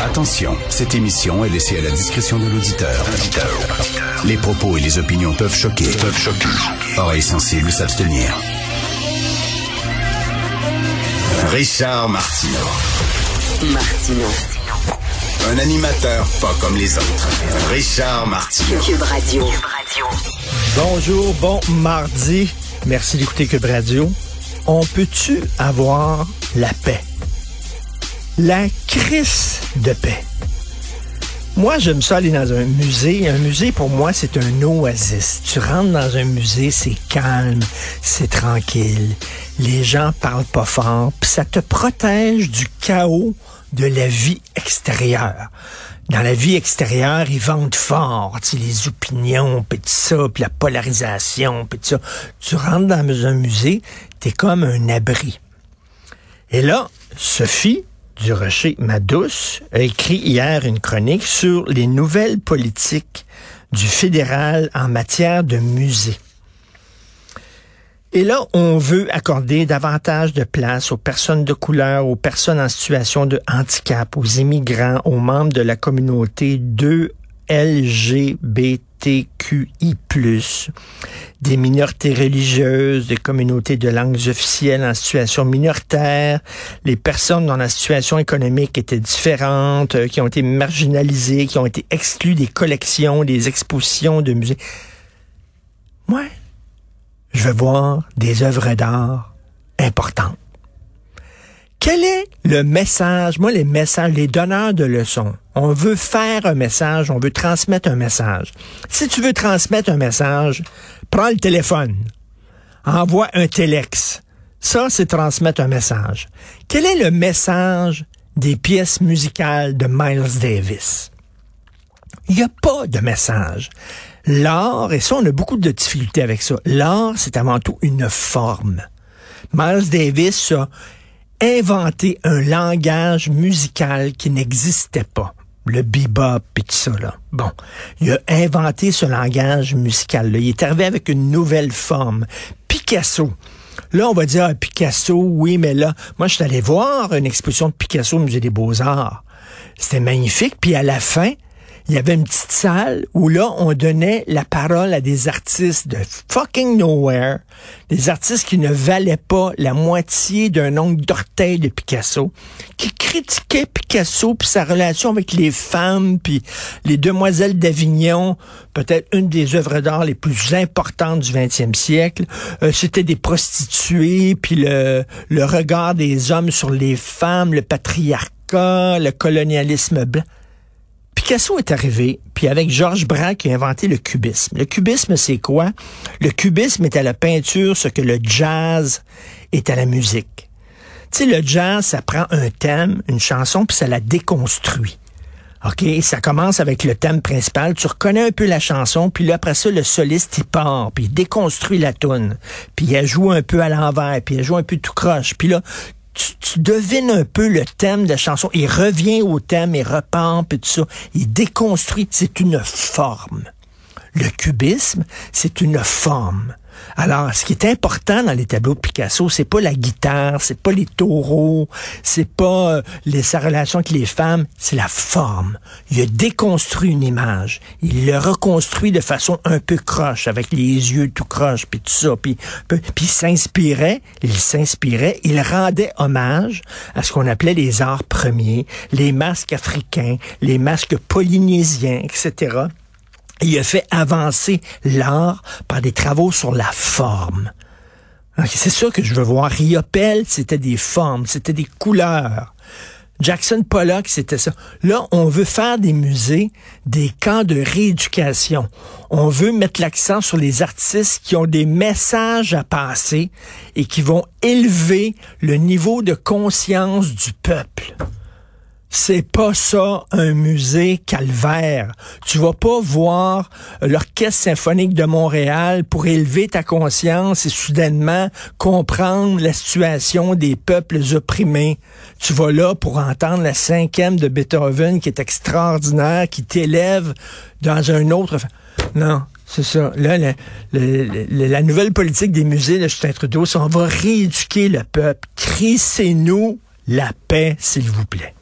Attention, cette émission est laissée à la discrétion de l'auditeur. Les propos et les opinions peuvent choquer. Peuvent choquer. Oreilles sensibles s'abstenir. Richard Martineau. Martino. Un animateur pas comme les autres. Richard Martineau. Cube Radio. Bonjour, bon mardi. Merci d'écouter Cube Radio. On peut-tu avoir la paix? La crise de paix. Moi, j'aime ça aller dans un musée. Un musée, pour moi, c'est un oasis. Tu rentres dans un musée, c'est calme, c'est tranquille. Les gens parlent pas fort, puis ça te protège du chaos de la vie extérieure. Dans la vie extérieure, ils vendent fort, tu les opinions, puis tout ça, puis la polarisation, puis tout ça. Tu rentres dans un musée, t'es comme un abri. Et là, Sophie du Rocher, douce, a écrit hier une chronique sur les nouvelles politiques du fédéral en matière de musée. Et là, on veut accorder davantage de place aux personnes de couleur, aux personnes en situation de handicap, aux immigrants, aux membres de la communauté 2 LGBTQI+, des minorités religieuses, des communautés de langues officielles en situation minoritaire, les personnes dont la situation économique était différente, euh, qui ont été marginalisées, qui ont été exclues des collections, des expositions de musées. Moi, je veux voir des œuvres d'art importantes. Quel est le message? Moi, les messages, les donneurs de leçons. On veut faire un message, on veut transmettre un message. Si tu veux transmettre un message, prends le téléphone. Envoie un télex. Ça, c'est transmettre un message. Quel est le message des pièces musicales de Miles Davis? Il n'y a pas de message. L'art, et ça, on a beaucoup de difficultés avec ça. L'art, c'est avant tout une forme. Miles Davis a inventé un langage musical qui n'existait pas. Le bebop et tout ça. Bon. Il a inventé ce langage musical-là. Il est arrivé avec une nouvelle forme. Picasso. Là, on va dire, ah, Picasso, oui, mais là, moi, je suis allé voir une exposition de Picasso au Musée des Beaux-Arts. C'était magnifique. Puis à la fin, il y avait une petite salle où là, on donnait la parole à des artistes de fucking nowhere, des artistes qui ne valaient pas la moitié d'un ongle d'orteil de Picasso, qui critiquaient Picasso puis sa relation avec les femmes, puis les demoiselles d'Avignon, peut-être une des œuvres d'art les plus importantes du 20e siècle. Euh, C'était des prostituées, puis le, le regard des hommes sur les femmes, le patriarcat, le colonialisme blanc. Picasso est arrivé, puis avec Georges Braque qui a inventé le cubisme. Le cubisme, c'est quoi? Le cubisme est à la peinture ce que le jazz est à la musique. Tu le jazz, ça prend un thème, une chanson, puis ça la déconstruit. OK, ça commence avec le thème principal, tu reconnais un peu la chanson, puis là, après ça, le soliste, il part, puis il déconstruit la toune, puis il joue un peu à l'envers, puis il joue un peu tout croche, puis là, tu, devines un peu le thème de la chanson. Il revient au thème, il repampe et tout ça. Il déconstruit. C'est une forme. Le cubisme, c'est une forme. Alors, ce qui est important dans les tableaux de Picasso, c'est pas la guitare, c'est pas les taureaux, c'est pas euh, sa relation avec les femmes, c'est la forme. Il a déconstruit une image. Il le reconstruit de façon un peu croche, avec les yeux tout croche, puis tout ça. Puis, puis il s'inspirait, il s'inspirait, il rendait hommage à ce qu'on appelait les arts premiers, les masques africains, les masques polynésiens, etc. Il a fait avancer l'art par des travaux sur la forme. C'est ça que je veux voir. Riopelle, c'était des formes, c'était des couleurs. Jackson Pollock, c'était ça. Là, on veut faire des musées, des camps de rééducation. On veut mettre l'accent sur les artistes qui ont des messages à passer et qui vont élever le niveau de conscience du peuple. C'est pas ça un musée calvaire. Tu vas pas voir l'orchestre symphonique de Montréal pour élever ta conscience et soudainement comprendre la situation des peuples opprimés. Tu vas là pour entendre la cinquième de Beethoven qui est extraordinaire, qui t'élève dans un autre. Non, c'est ça. Là, la, nouvelle politique des musées de Justin Trudeau, on va rééduquer le peuple. Crissez-nous la paix, s'il vous plaît.